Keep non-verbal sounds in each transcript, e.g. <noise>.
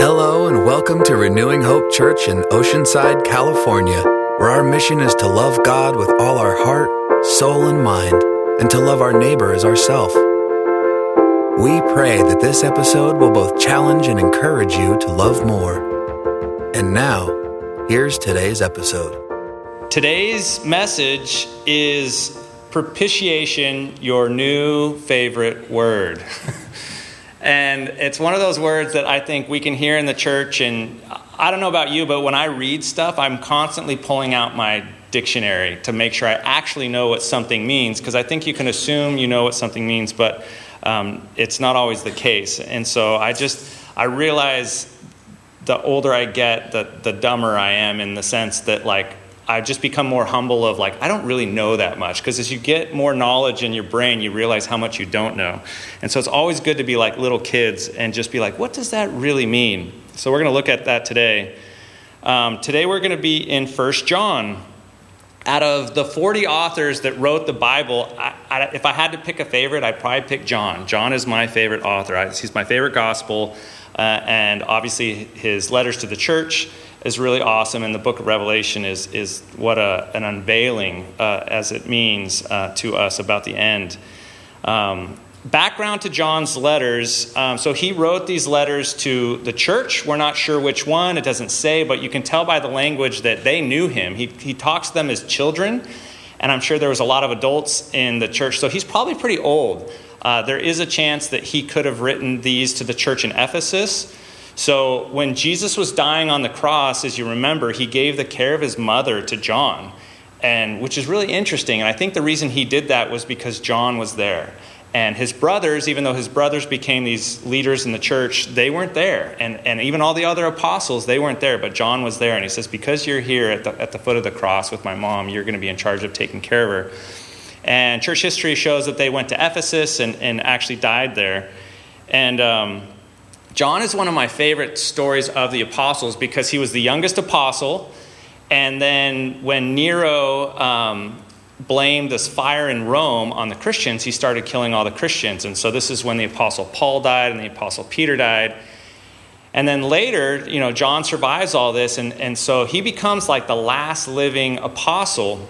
Hello, and welcome to Renewing Hope Church in Oceanside, California, where our mission is to love God with all our heart, soul, and mind, and to love our neighbor as ourself. We pray that this episode will both challenge and encourage you to love more. And now, here's today's episode. Today's message is propitiation, your new favorite word. <laughs> and it's one of those words that I think we can hear in the church. And I don't know about you, but when I read stuff, I'm constantly pulling out my dictionary to make sure I actually know what something means, because I think you can assume you know what something means, but um, it's not always the case. And so I just, I realize the older I get, the, the dumber I am in the sense that, like, I've just become more humble of like, I don't really know that much. Because as you get more knowledge in your brain, you realize how much you don't know. And so it's always good to be like little kids and just be like, what does that really mean? So we're going to look at that today. Um, today we're going to be in First John. Out of the 40 authors that wrote the Bible, I, I, if I had to pick a favorite, I'd probably pick John. John is my favorite author. I, he's my favorite gospel. Uh, and obviously his letters to the church is really awesome, and the book of Revelation is, is what a, an unveiling, uh, as it means uh, to us about the end. Um, background to John's letters. Um, so he wrote these letters to the church. We're not sure which one, it doesn't say, but you can tell by the language that they knew him. He, he talks to them as children, and I'm sure there was a lot of adults in the church, so he's probably pretty old. Uh, there is a chance that he could have written these to the church in Ephesus. So when Jesus was dying on the cross, as you remember, he gave the care of his mother to John, and which is really interesting. And I think the reason he did that was because John was there. And his brothers, even though his brothers became these leaders in the church, they weren't there. And, and even all the other apostles, they weren't there, but John was there. And he says, Because you're here at the, at the foot of the cross with my mom, you're going to be in charge of taking care of her. And church history shows that they went to Ephesus and, and actually died there. And um, John is one of my favorite stories of the apostles because he was the youngest apostle. And then when Nero um, blamed this fire in Rome on the Christians, he started killing all the Christians. And so this is when the apostle Paul died and the apostle Peter died. And then later, you know, John survives all this, and, and so he becomes like the last living apostle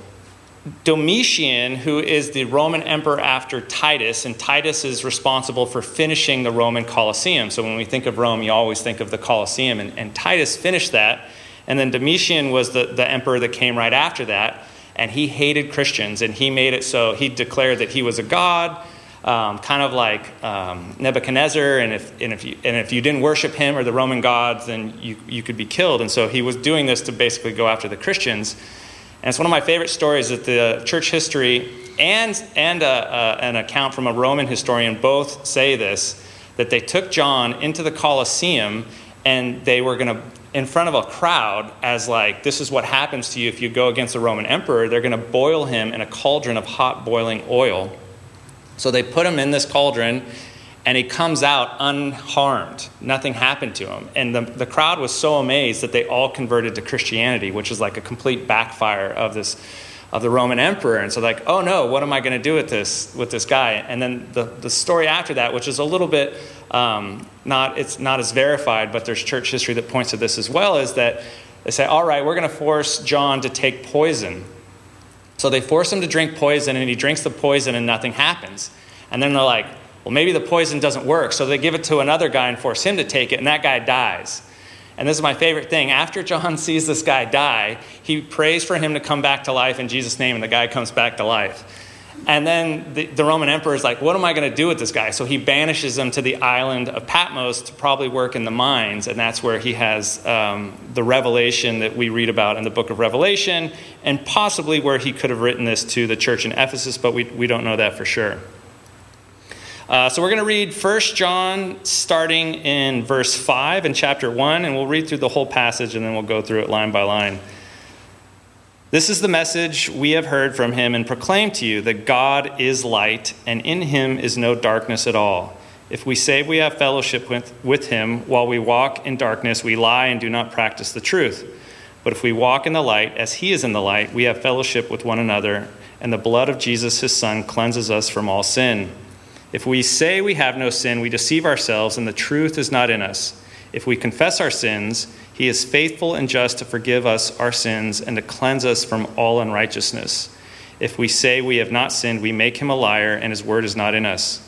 Domitian, who is the Roman emperor after Titus, and Titus is responsible for finishing the Roman Colosseum. So when we think of Rome, you always think of the Colosseum, and, and Titus finished that. And then Domitian was the, the emperor that came right after that, and he hated Christians, and he made it so he declared that he was a god. Um, kind of like um, Nebuchadnezzar, and if, and, if you, and if you didn't worship him or the Roman gods, then you, you could be killed. And so he was doing this to basically go after the Christians. And it's one of my favorite stories that the church history and, and a, a, an account from a Roman historian both say this that they took John into the Colosseum and they were going to, in front of a crowd, as like, this is what happens to you if you go against the Roman emperor, they're going to boil him in a cauldron of hot boiling oil. So they put him in this cauldron and he comes out unharmed. Nothing happened to him. And the, the crowd was so amazed that they all converted to Christianity, which is like a complete backfire of this of the Roman emperor. And so like, oh no, what am I going to do with this with this guy? And then the, the story after that, which is a little bit um, not it's not as verified, but there's church history that points to this as well, is that they say, all right, we're going to force John to take poison. So they force him to drink poison, and he drinks the poison, and nothing happens. And then they're like, well, maybe the poison doesn't work. So they give it to another guy and force him to take it, and that guy dies. And this is my favorite thing. After John <laughs> sees this guy die, he prays for him to come back to life in Jesus' name, and the guy comes back to life. And then the, the Roman emperor is like, What am I going to do with this guy? So he banishes him to the island of Patmos to probably work in the mines. And that's where he has um, the revelation that we read about in the book of Revelation, and possibly where he could have written this to the church in Ephesus, but we, we don't know that for sure. Uh, so we're going to read 1 John starting in verse 5 in chapter 1, and we'll read through the whole passage and then we'll go through it line by line. This is the message we have heard from him and proclaim to you that God is light, and in him is no darkness at all. If we say we have fellowship with, with him while we walk in darkness, we lie and do not practice the truth. But if we walk in the light, as he is in the light, we have fellowship with one another, and the blood of Jesus, his son, cleanses us from all sin. If we say we have no sin, we deceive ourselves, and the truth is not in us. If we confess our sins, he is faithful and just to forgive us our sins and to cleanse us from all unrighteousness. If we say we have not sinned, we make him a liar, and his word is not in us.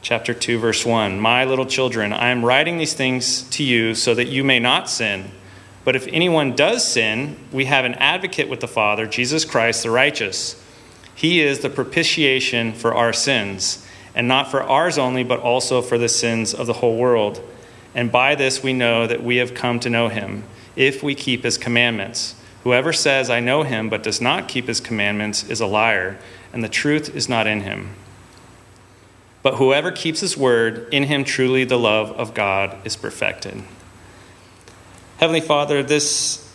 Chapter 2, verse 1 My little children, I am writing these things to you so that you may not sin. But if anyone does sin, we have an advocate with the Father, Jesus Christ the righteous. He is the propitiation for our sins, and not for ours only, but also for the sins of the whole world. And by this we know that we have come to know him, if we keep his commandments. Whoever says, I know him, but does not keep his commandments, is a liar, and the truth is not in him. But whoever keeps his word, in him truly the love of God is perfected. Heavenly Father, this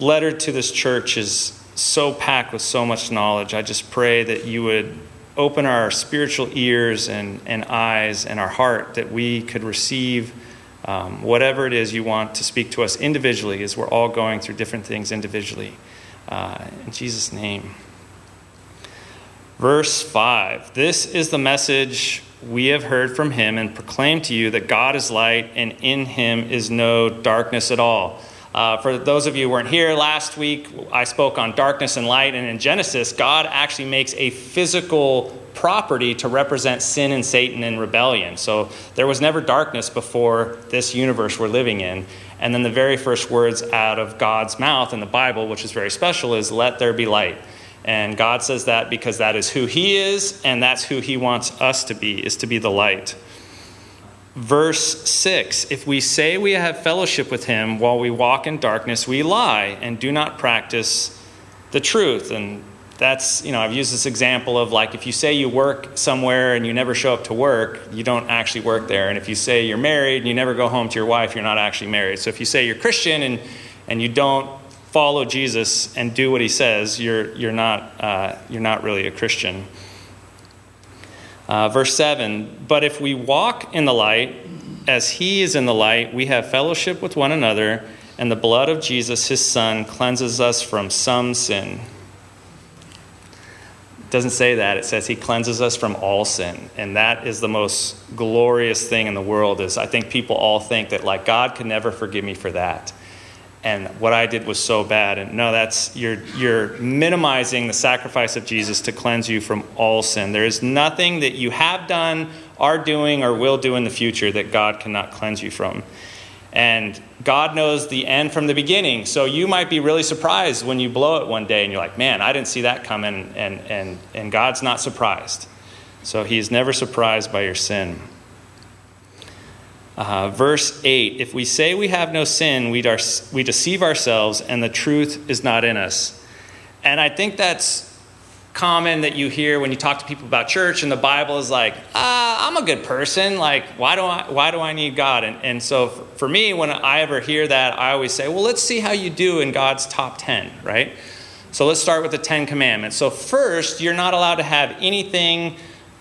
letter to this church is so packed with so much knowledge. I just pray that you would open our spiritual ears and, and eyes and our heart that we could receive um, whatever it is you want to speak to us individually as we're all going through different things individually. Uh, in Jesus' name. Verse 5 This is the message we have heard from him and proclaim to you that God is light and in him is no darkness at all. Uh, for those of you who weren't here last week, I spoke on darkness and light, and in Genesis, God actually makes a physical property to represent sin and Satan and rebellion. So there was never darkness before this universe we're living in. And then the very first words out of God's mouth in the Bible, which is very special, is let there be light. And God says that because that is who He is, and that's who He wants us to be, is to be the light. Verse 6 If we say we have fellowship with Him while we walk in darkness, we lie and do not practice the truth. And that's, you know, I've used this example of like if you say you work somewhere and you never show up to work, you don't actually work there. And if you say you're married and you never go home to your wife, you're not actually married. So if you say you're Christian and, and you don't follow Jesus and do what he says, you're, you're, not, uh, you're not really a Christian. Uh, verse 7 But if we walk in the light, as he is in the light, we have fellowship with one another, and the blood of Jesus, his son, cleanses us from some sin. It doesn't say that. It says he cleanses us from all sin. And that is the most glorious thing in the world is I think people all think that like God can never forgive me for that and what I did was so bad. And no, that's you're you're minimizing the sacrifice of Jesus to cleanse you from all sin. There is nothing that you have done, are doing, or will do in the future that God cannot cleanse you from. And God knows the end from the beginning. So you might be really surprised when you blow it one day and you're like, man, I didn't see that coming. And, and, and God's not surprised. So he's never surprised by your sin. Uh, verse 8 If we say we have no sin, we, dar- we deceive ourselves, and the truth is not in us. And I think that's common that you hear when you talk to people about church, and the Bible is like, ah, I'm a good person. Like, why do I, why do I need God? And, and so for me, when I ever hear that, I always say, well, let's see how you do in God's top 10, right? So let's start with the Ten Commandments. So, first, you're not allowed to have anything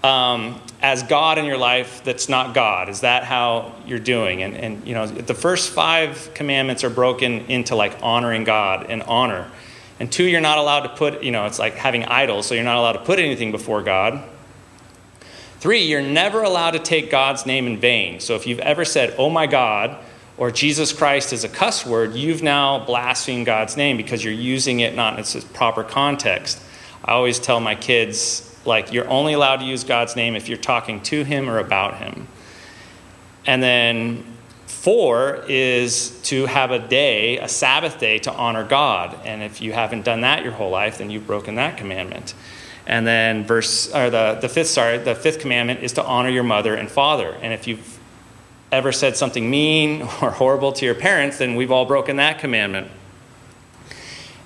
um, as God in your life that's not God? Is that how you're doing? And, and you know, the first five commandments are broken into like honoring God and honor. And two, you're not allowed to put, you know, it's like having idols, so you're not allowed to put anything before God. Three, you're never allowed to take God's name in vain. So if you've ever said, oh my God, or Jesus Christ is a cuss word, you've now blasphemed God's name because you're using it not in its proper context. I always tell my kids, like, you're only allowed to use God's name if you're talking to Him or about Him. And then four is to have a day, a Sabbath day, to honor God. And if you haven't done that your whole life, then you've broken that commandment. And then verse or the, the fifth sorry, the fifth commandment is to honor your mother and father. And if you've ever said something mean <laughs> or horrible to your parents, then we've all broken that commandment.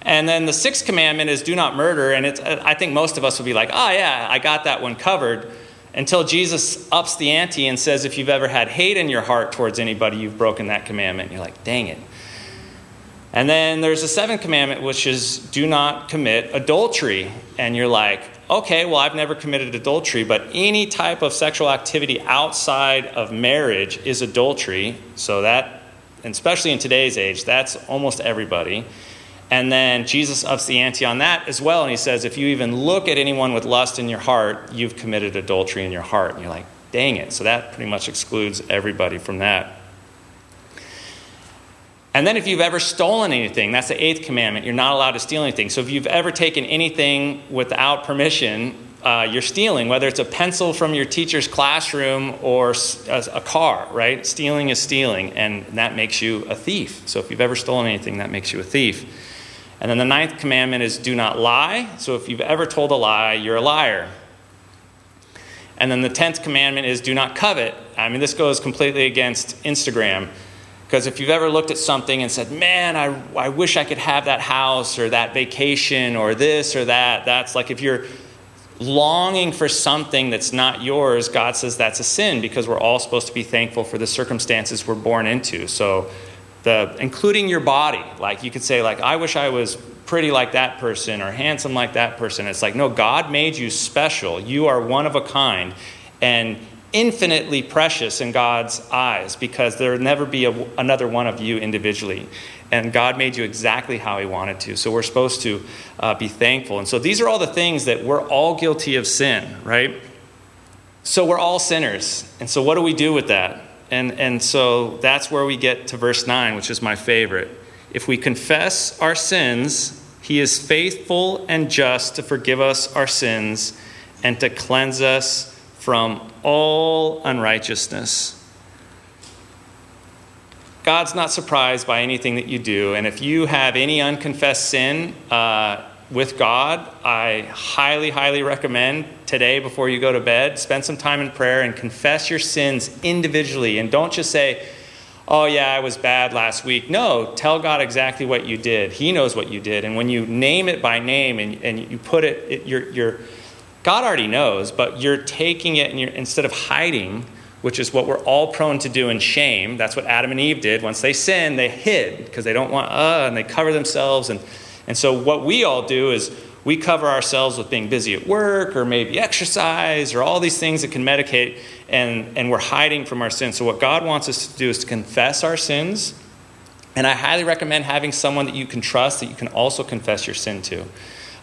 And then the sixth commandment is do not murder. And it's, I think most of us would be like, oh, yeah, I got that one covered. Until Jesus ups the ante and says, if you've ever had hate in your heart towards anybody, you've broken that commandment. And you're like, dang it. And then there's a seventh commandment, which is do not commit adultery. And you're like, okay, well, I've never committed adultery, but any type of sexual activity outside of marriage is adultery. So that, and especially in today's age, that's almost everybody. And then Jesus ups the ante on that as well. And he says, if you even look at anyone with lust in your heart, you've committed adultery in your heart. And you're like, dang it. So that pretty much excludes everybody from that. And then if you've ever stolen anything, that's the eighth commandment. You're not allowed to steal anything. So if you've ever taken anything without permission, uh, you're stealing, whether it's a pencil from your teacher's classroom or a, a car, right? Stealing is stealing, and that makes you a thief. So if you've ever stolen anything, that makes you a thief. And then the ninth commandment is do not lie. So if you've ever told a lie, you're a liar. And then the tenth commandment is do not covet. I mean, this goes completely against Instagram. Because if you've ever looked at something and said, man, I, I wish I could have that house or that vacation or this or that, that's like if you're longing for something that's not yours, God says that's a sin because we're all supposed to be thankful for the circumstances we're born into. So, the, including your body, like you could say, like, I wish I was pretty like that person or handsome like that person. It's like, no, God made you special. You are one of a kind. And infinitely precious in God's eyes because there'll never be a, another one of you individually. And God made you exactly how He wanted to. So we're supposed to uh, be thankful. And so these are all the things that we're all guilty of sin, right? So we're all sinners. And so what do we do with that? And, and so that's where we get to verse 9, which is my favorite. If we confess our sins, He is faithful and just to forgive us our sins and to cleanse us from all unrighteousness. God's not surprised by anything that you do, and if you have any unconfessed sin uh, with God, I highly, highly recommend today before you go to bed, spend some time in prayer and confess your sins individually. And don't just say, oh, yeah, I was bad last week. No, tell God exactly what you did. He knows what you did. And when you name it by name and, and you put it, it you're, you're God already knows, but you're taking it and you're, instead of hiding, which is what we're all prone to do in shame. That's what Adam and Eve did. Once they sinned, they hid because they don't want, uh, and they cover themselves. And, and so what we all do is we cover ourselves with being busy at work or maybe exercise or all these things that can medicate, and, and we're hiding from our sins. So what God wants us to do is to confess our sins. And I highly recommend having someone that you can trust that you can also confess your sin to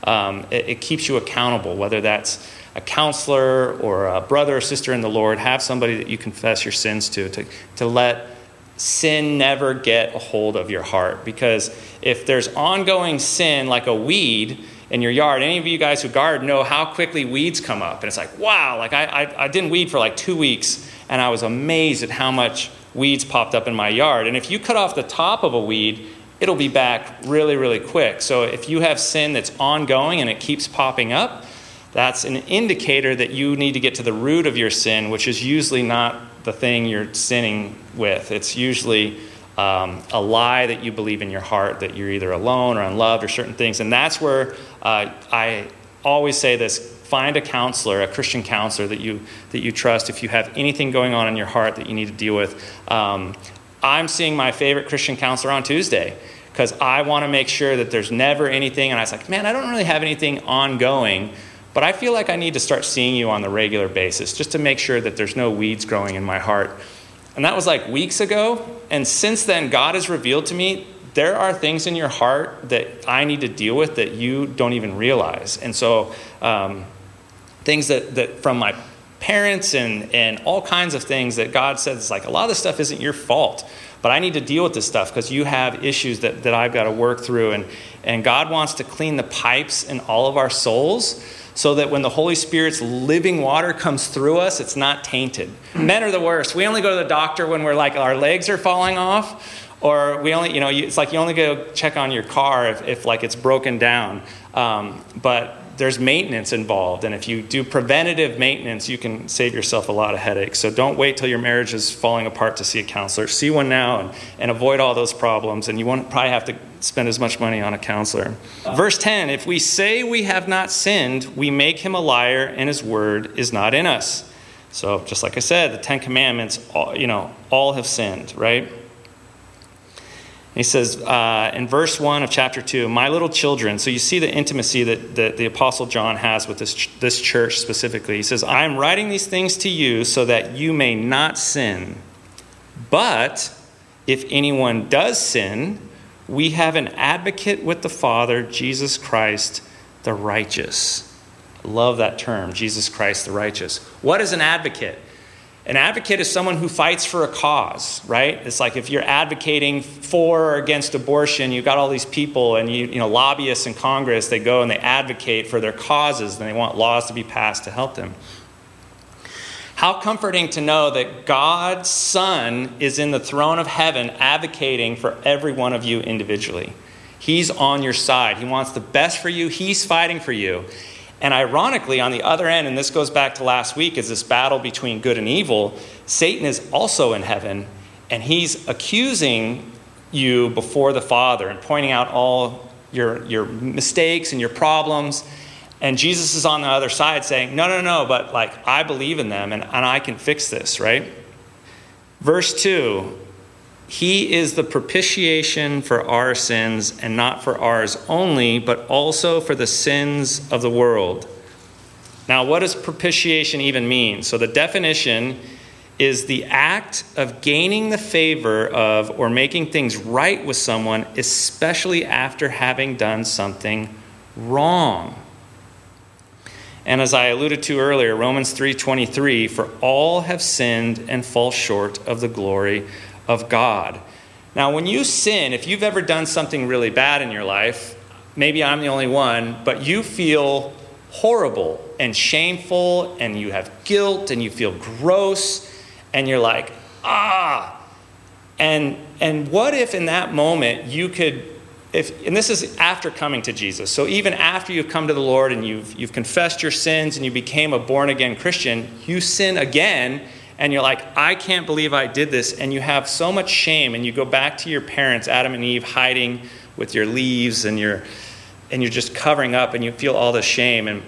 um, it, it, keeps you accountable, whether that's a counselor or a brother or sister in the Lord. Have somebody that you confess your sins to, to, to let sin never get a hold of your heart. Because if there's ongoing sin like a weed, in your yard. Any of you guys who garden know how quickly weeds come up. And it's like, wow, like I, I, I, didn't weed for like two weeks, and I was amazed at how much weeds popped up in my yard. And if you cut off the top of a weed, it'll be back really, really quick. So if you have sin that's ongoing and it keeps popping up, that's an indicator that you need to get to the root of your sin, which is usually not the thing you're sinning with. It's usually um, a lie that you believe in your heart that you're either alone or unloved or certain things. And that's where uh, I always say this find a counselor, a Christian counselor that you, that you trust if you have anything going on in your heart that you need to deal with. Um, I'm seeing my favorite Christian counselor on Tuesday because I want to make sure that there's never anything. And I was like, man, I don't really have anything ongoing, but I feel like I need to start seeing you on the regular basis just to make sure that there's no weeds growing in my heart. And that was like weeks ago. And since then, God has revealed to me there are things in your heart that I need to deal with that you don't even realize. And so, um, things that, that from my parents and, and all kinds of things that God says, like, a lot of this stuff isn't your fault, but I need to deal with this stuff because you have issues that, that I've got to work through. And, and God wants to clean the pipes in all of our souls so that when the Holy Spirit's living water comes through us, it's not tainted. Men are the worst. We only go to the doctor when we're like, our legs are falling off. Or we only, you know, it's like you only go check on your car if, if like it's broken down. Um, but there's maintenance involved. And if you do preventative maintenance, you can save yourself a lot of headaches. So don't wait till your marriage is falling apart to see a counselor. See one now and, and avoid all those problems. And you won't probably have to spend as much money on a counselor. Verse 10 If we say we have not sinned, we make him a liar, and his word is not in us. So, just like I said, the Ten Commandments, all, you know, all have sinned, right? He says uh, in verse 1 of chapter 2, My little children. So you see the intimacy that, that the Apostle John has with this, this church specifically. He says, I am writing these things to you so that you may not sin. But if anyone does sin, we have an advocate with the Father, Jesus Christ, the righteous. I love that term, Jesus Christ, the righteous. What is an advocate? An advocate is someone who fights for a cause, right? It's like if you're advocating for or against abortion, you've got all these people and you, you know, lobbyists in Congress, they go and they advocate for their causes and they want laws to be passed to help them. How comforting to know that God's Son is in the throne of heaven advocating for every one of you individually. He's on your side. He wants the best for you. He's fighting for you. And ironically, on the other end, and this goes back to last week, is this battle between good and evil. Satan is also in heaven, and he's accusing you before the Father and pointing out all your, your mistakes and your problems. And Jesus is on the other side saying, No, no, no, but like, I believe in them and, and I can fix this, right? Verse 2 he is the propitiation for our sins, and not for ours only, but also for the sins of the world. Now, what does propitiation even mean? So, the definition is the act of gaining the favor of or making things right with someone, especially after having done something wrong. And as I alluded to earlier, Romans 3:23, for all have sinned and fall short of the glory of God. Now, when you sin, if you've ever done something really bad in your life, maybe I'm the only one, but you feel horrible and shameful, and you have guilt, and you feel gross, and you're like, ah. And, and what if in that moment you could, if, and this is after coming to Jesus, so even after you've come to the Lord and you've, you've confessed your sins and you became a born again Christian, you sin again and you're like, I can't believe I did this, and you have so much shame, and you go back to your parents, Adam and Eve, hiding with your leaves, and you're, and you're just covering up, and you feel all the shame. And,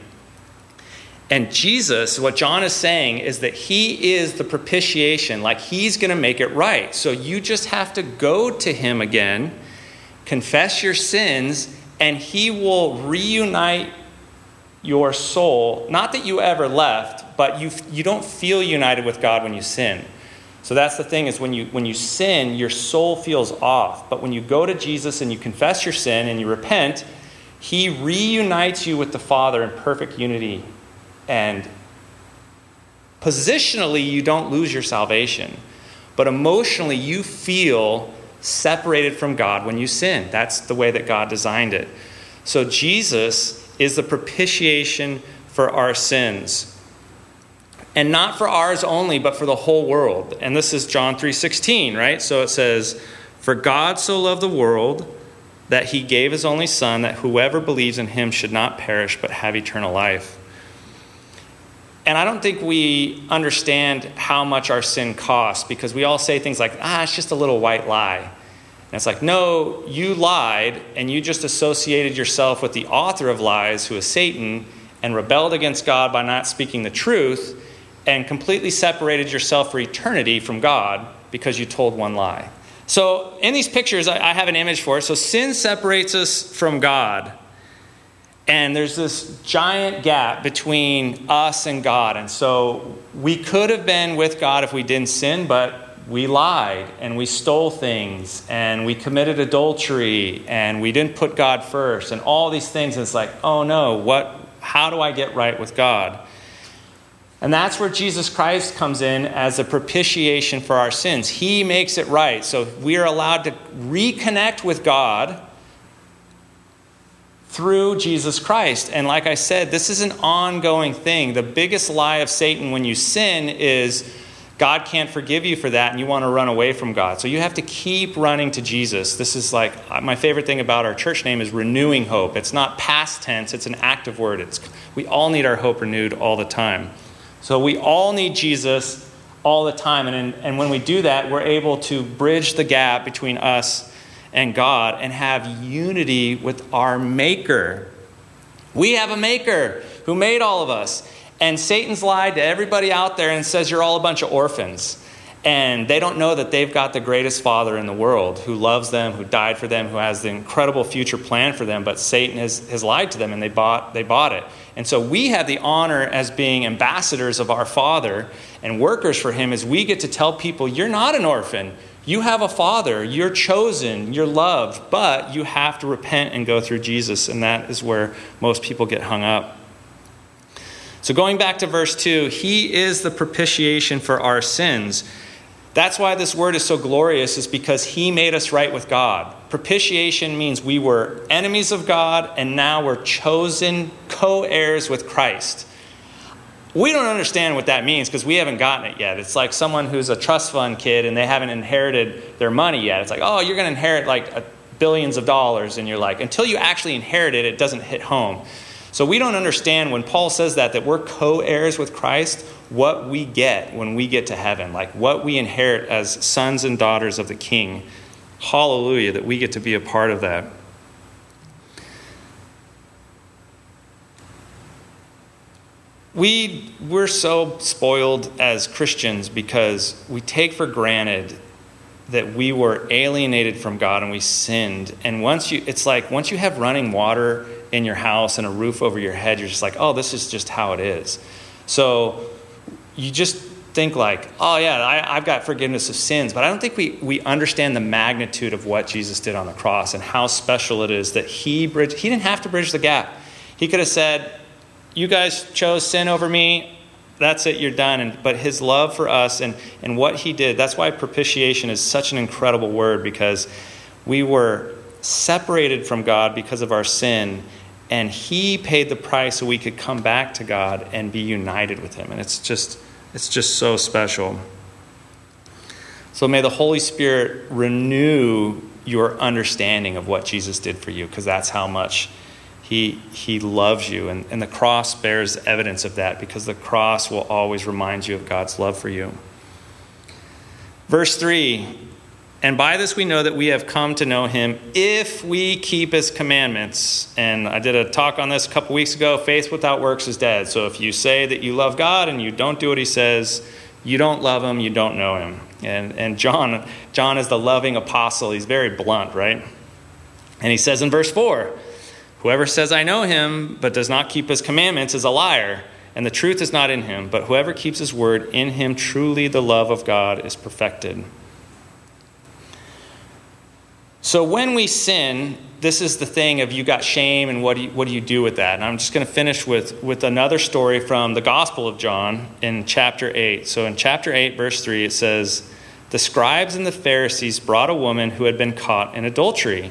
and Jesus, what John is saying is that he is the propitiation, like he's going to make it right. So you just have to go to him again, confess your sins, and he will reunite your soul. Not that you ever left, but you, you don't feel united with God when you sin. So that's the thing is when you when you sin, your soul feels off. But when you go to Jesus and you confess your sin and you repent, he reunites you with the Father in perfect unity. And positionally, you don't lose your salvation. But emotionally, you feel separated from God when you sin. That's the way that God designed it. So Jesus is the propitiation for our sins and not for ours only but for the whole world and this is john 3.16 right so it says for god so loved the world that he gave his only son that whoever believes in him should not perish but have eternal life and i don't think we understand how much our sin costs because we all say things like ah it's just a little white lie and it's like no you lied and you just associated yourself with the author of lies who is satan and rebelled against god by not speaking the truth and completely separated yourself for eternity from God because you told one lie. So, in these pictures, I have an image for it. So, sin separates us from God. And there's this giant gap between us and God. And so, we could have been with God if we didn't sin, but we lied and we stole things and we committed adultery and we didn't put God first and all these things. And it's like, oh no, what, how do I get right with God? And that's where Jesus Christ comes in as a propitiation for our sins. He makes it right. So we are allowed to reconnect with God through Jesus Christ. And like I said, this is an ongoing thing. The biggest lie of Satan when you sin is God can't forgive you for that and you want to run away from God. So you have to keep running to Jesus. This is like my favorite thing about our church name is renewing hope. It's not past tense, it's an active word. It's we all need our hope renewed all the time. So we all need Jesus all the time. And, and when we do that, we're able to bridge the gap between us and God and have unity with our Maker. We have a Maker who made all of us. And Satan's lied to everybody out there and says you're all a bunch of orphans. And they don't know that they've got the greatest father in the world who loves them, who died for them, who has the incredible future plan for them. But Satan has, has lied to them and they bought, they bought it. And so we have the honor as being ambassadors of our Father and workers for Him as we get to tell people, you're not an orphan. You have a Father. You're chosen. You're loved. But you have to repent and go through Jesus. And that is where most people get hung up. So, going back to verse 2, He is the propitiation for our sins. That's why this word is so glorious, is because He made us right with God. Propitiation means we were enemies of God, and now we're chosen co heirs with Christ. We don't understand what that means because we haven't gotten it yet. It's like someone who's a trust fund kid and they haven't inherited their money yet. It's like, oh, you're going to inherit like billions of dollars, and you're like, until you actually inherit it, it doesn't hit home. So we don't understand when Paul says that, that we're co heirs with Christ, what we get when we get to heaven, like what we inherit as sons and daughters of the King. Hallelujah, that we get to be a part of that. We, we're so spoiled as Christians because we take for granted that we were alienated from God and we sinned. And once you, it's like once you have running water in your house and a roof over your head, you're just like, oh, this is just how it is. So you just think like, oh yeah, I, have got forgiveness of sins, but I don't think we, we understand the magnitude of what Jesus did on the cross and how special it is that he bridged, he didn't have to bridge the gap. He could have said, you guys chose sin over me, that's it, you're done. And, but his love for us and, and what he did, that's why propitiation is such an incredible word because we were separated from God because of our sin and he paid the price so we could come back to God and be united with him. And it's just it's just so special. So may the Holy Spirit renew your understanding of what Jesus did for you because that's how much he, he loves you. And, and the cross bears evidence of that because the cross will always remind you of God's love for you. Verse 3 and by this we know that we have come to know him if we keep his commandments. And I did a talk on this a couple weeks ago. Faith without works is dead. So if you say that you love God and you don't do what he says, you don't love him, you don't know him. And, and John, John is the loving apostle. He's very blunt, right? And he says in verse 4 Whoever says, I know him, but does not keep his commandments is a liar, and the truth is not in him. But whoever keeps his word, in him truly the love of God is perfected. So when we sin, this is the thing of you got shame and what do you, what do you do with that? And I'm just going to finish with, with another story from the Gospel of John in chapter 8. So in chapter 8, verse 3, it says, The scribes and the Pharisees brought a woman who had been caught in adultery.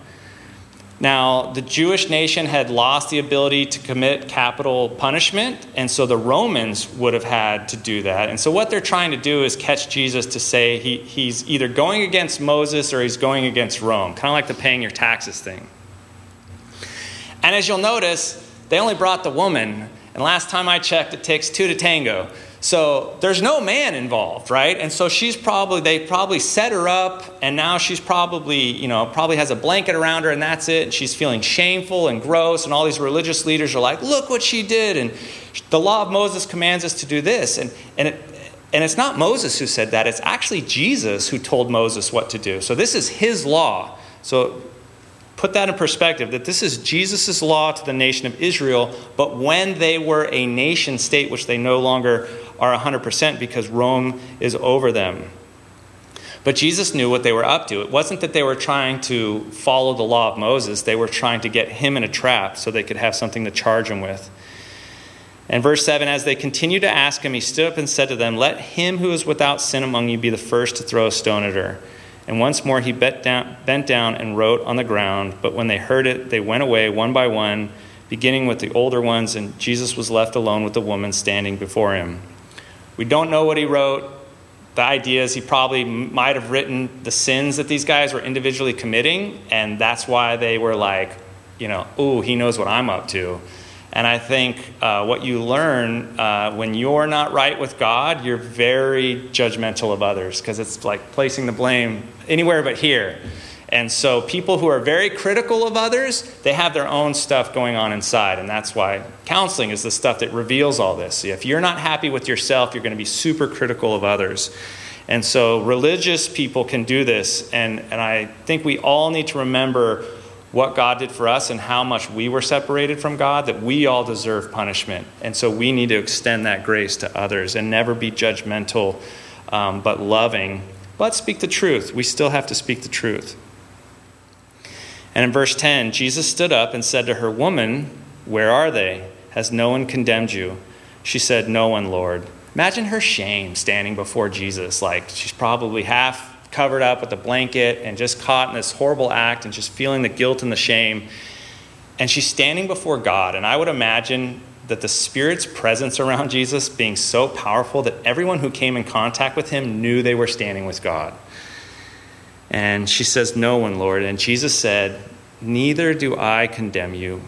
Now, the Jewish nation had lost the ability to commit capital punishment, and so the Romans would have had to do that. And so, what they're trying to do is catch Jesus to say he, he's either going against Moses or he's going against Rome, kind of like the paying your taxes thing. And as you'll notice, they only brought the woman, and last time I checked, it takes two to tango. So there's no man involved, right? And so she's probably, they probably set her up, and now she's probably, you know, probably has a blanket around her, and that's it. And she's feeling shameful and gross, and all these religious leaders are like, look what she did. And the law of Moses commands us to do this. And, and, it, and it's not Moses who said that, it's actually Jesus who told Moses what to do. So this is his law. So put that in perspective that this is Jesus' law to the nation of Israel, but when they were a nation state, which they no longer are 100% because Rome is over them. But Jesus knew what they were up to. It wasn't that they were trying to follow the law of Moses, they were trying to get him in a trap so they could have something to charge him with. And verse 7 As they continued to ask him, he stood up and said to them, Let him who is without sin among you be the first to throw a stone at her. And once more he bent down, bent down and wrote on the ground. But when they heard it, they went away one by one, beginning with the older ones, and Jesus was left alone with the woman standing before him. We don't know what he wrote. The idea is he probably might have written the sins that these guys were individually committing, and that's why they were like, you know, ooh, he knows what I'm up to. And I think uh, what you learn uh, when you're not right with God, you're very judgmental of others because it's like placing the blame anywhere but here. And so people who are very critical of others, they have their own stuff going on inside. And that's why counseling is the stuff that reveals all this. If you're not happy with yourself, you're going to be super critical of others. And so religious people can do this. And, and I think we all need to remember what God did for us and how much we were separated from God, that we all deserve punishment. And so we need to extend that grace to others and never be judgmental, um, but loving, but speak the truth. We still have to speak the truth. And in verse 10, Jesus stood up and said to her, Woman, where are they? Has no one condemned you? She said, No one, Lord. Imagine her shame standing before Jesus. Like she's probably half covered up with a blanket and just caught in this horrible act and just feeling the guilt and the shame. And she's standing before God. And I would imagine that the Spirit's presence around <laughs> Jesus being so powerful that everyone who came in contact with him knew they were standing with God. And she says, No one, Lord. And Jesus said, Neither do I condemn you.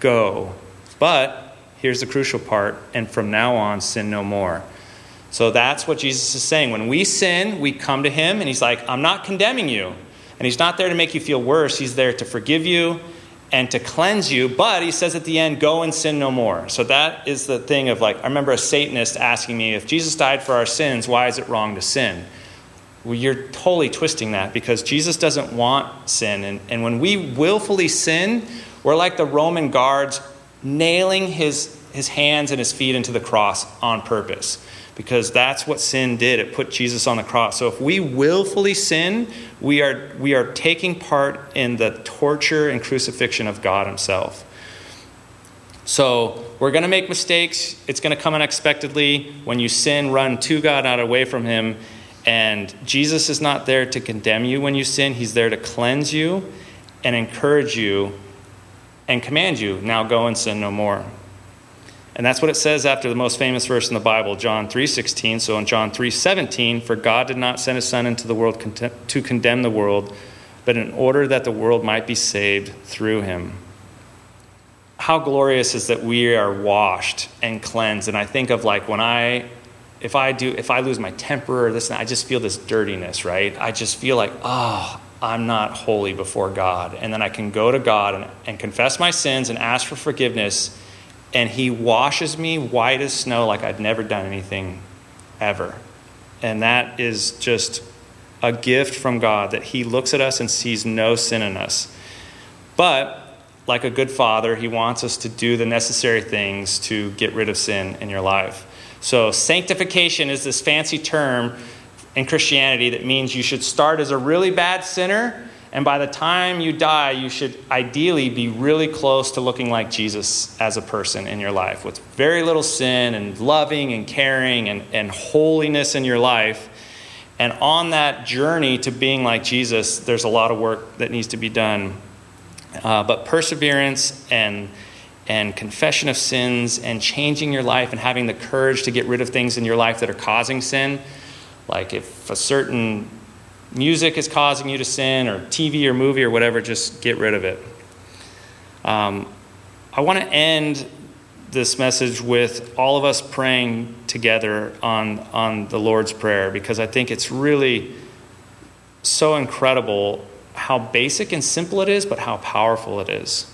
Go. But here's the crucial part and from now on, sin no more. So that's what Jesus is saying. When we sin, we come to him and he's like, I'm not condemning you. And he's not there to make you feel worse, he's there to forgive you and to cleanse you. But he says at the end, go and sin no more. So that is the thing of like, I remember a Satanist asking me, if Jesus died for our sins, why is it wrong to sin? Well, you're totally twisting that because Jesus doesn't want sin. And, and when we willfully sin, we're like the Roman guards nailing his, his hands and his feet into the cross on purpose because that's what sin did. It put Jesus on the cross. So if we willfully sin, we are, we are taking part in the torture and crucifixion of God Himself. So we're going to make mistakes. It's going to come unexpectedly. When you sin, run to God, not away from Him. And Jesus is not there to condemn you when you sin, He's there to cleanse you and encourage you and command you, now go and sin no more. And that's what it says after the most famous verse in the Bible, John 3:16. So in John 3:17, for God did not send his son into the world to condemn the world, but in order that the world might be saved through him. How glorious is that we are washed and cleansed. And I think of like when I if I do, if I lose my temper or this, I just feel this dirtiness, right? I just feel like, oh, I'm not holy before God. And then I can go to God and, and confess my sins and ask for forgiveness, and He washes me white as snow like I've never done anything ever. And that is just a gift from God that He looks at us and sees no sin in us. But like a good father, He wants us to do the necessary things to get rid of sin in your life. So, sanctification is this fancy term in Christianity that means you should start as a really bad sinner, and by the time you die, you should ideally be really close to looking like Jesus as a person in your life with very little sin and loving and caring and, and holiness in your life. And on that journey to being like Jesus, there's a lot of work that needs to be done. Uh, but perseverance and and confession of sins and changing your life and having the courage to get rid of things in your life that are causing sin. Like if a certain music is causing you to sin, or TV or movie or whatever, just get rid of it. Um, I want to end this message with all of us praying together on, on the Lord's Prayer because I think it's really so incredible how basic and simple it is, but how powerful it is.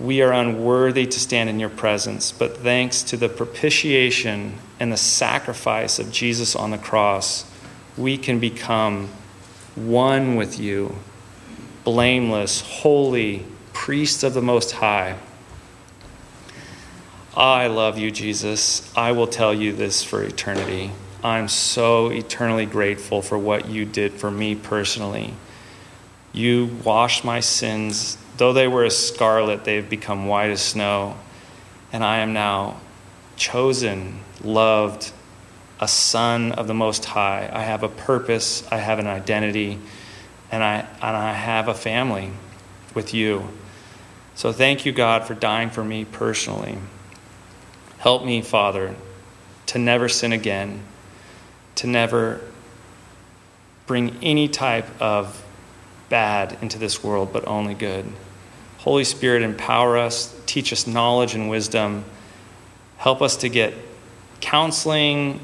we are unworthy to stand in your presence, but thanks to the propitiation and the sacrifice of Jesus on the cross, we can become one with you, blameless, holy, priest of the Most High. I love you, Jesus. I will tell you this for eternity. I'm so eternally grateful for what you did for me personally. You washed my sins Though they were as scarlet, they have become white as snow. And I am now chosen, loved, a son of the Most High. I have a purpose, I have an identity, and I, and I have a family with you. So thank you, God, for dying for me personally. Help me, Father, to never sin again, to never bring any type of bad into this world, but only good. Holy Spirit, empower us, teach us knowledge and wisdom, help us to get counseling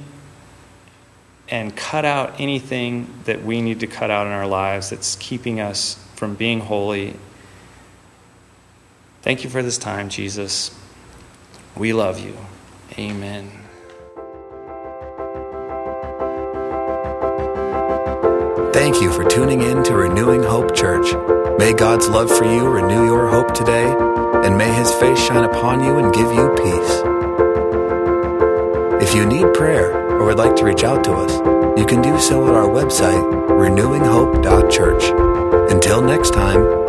and cut out anything that we need to cut out in our lives that's keeping us from being holy. Thank you for this time, Jesus. We love you. Amen. Thank you for tuning in to Renewing Hope Church. May God's love for you renew your hope today, and may his face shine upon you and give you peace. If you need prayer or would like to reach out to us, you can do so at our website, renewinghope.church. Until next time,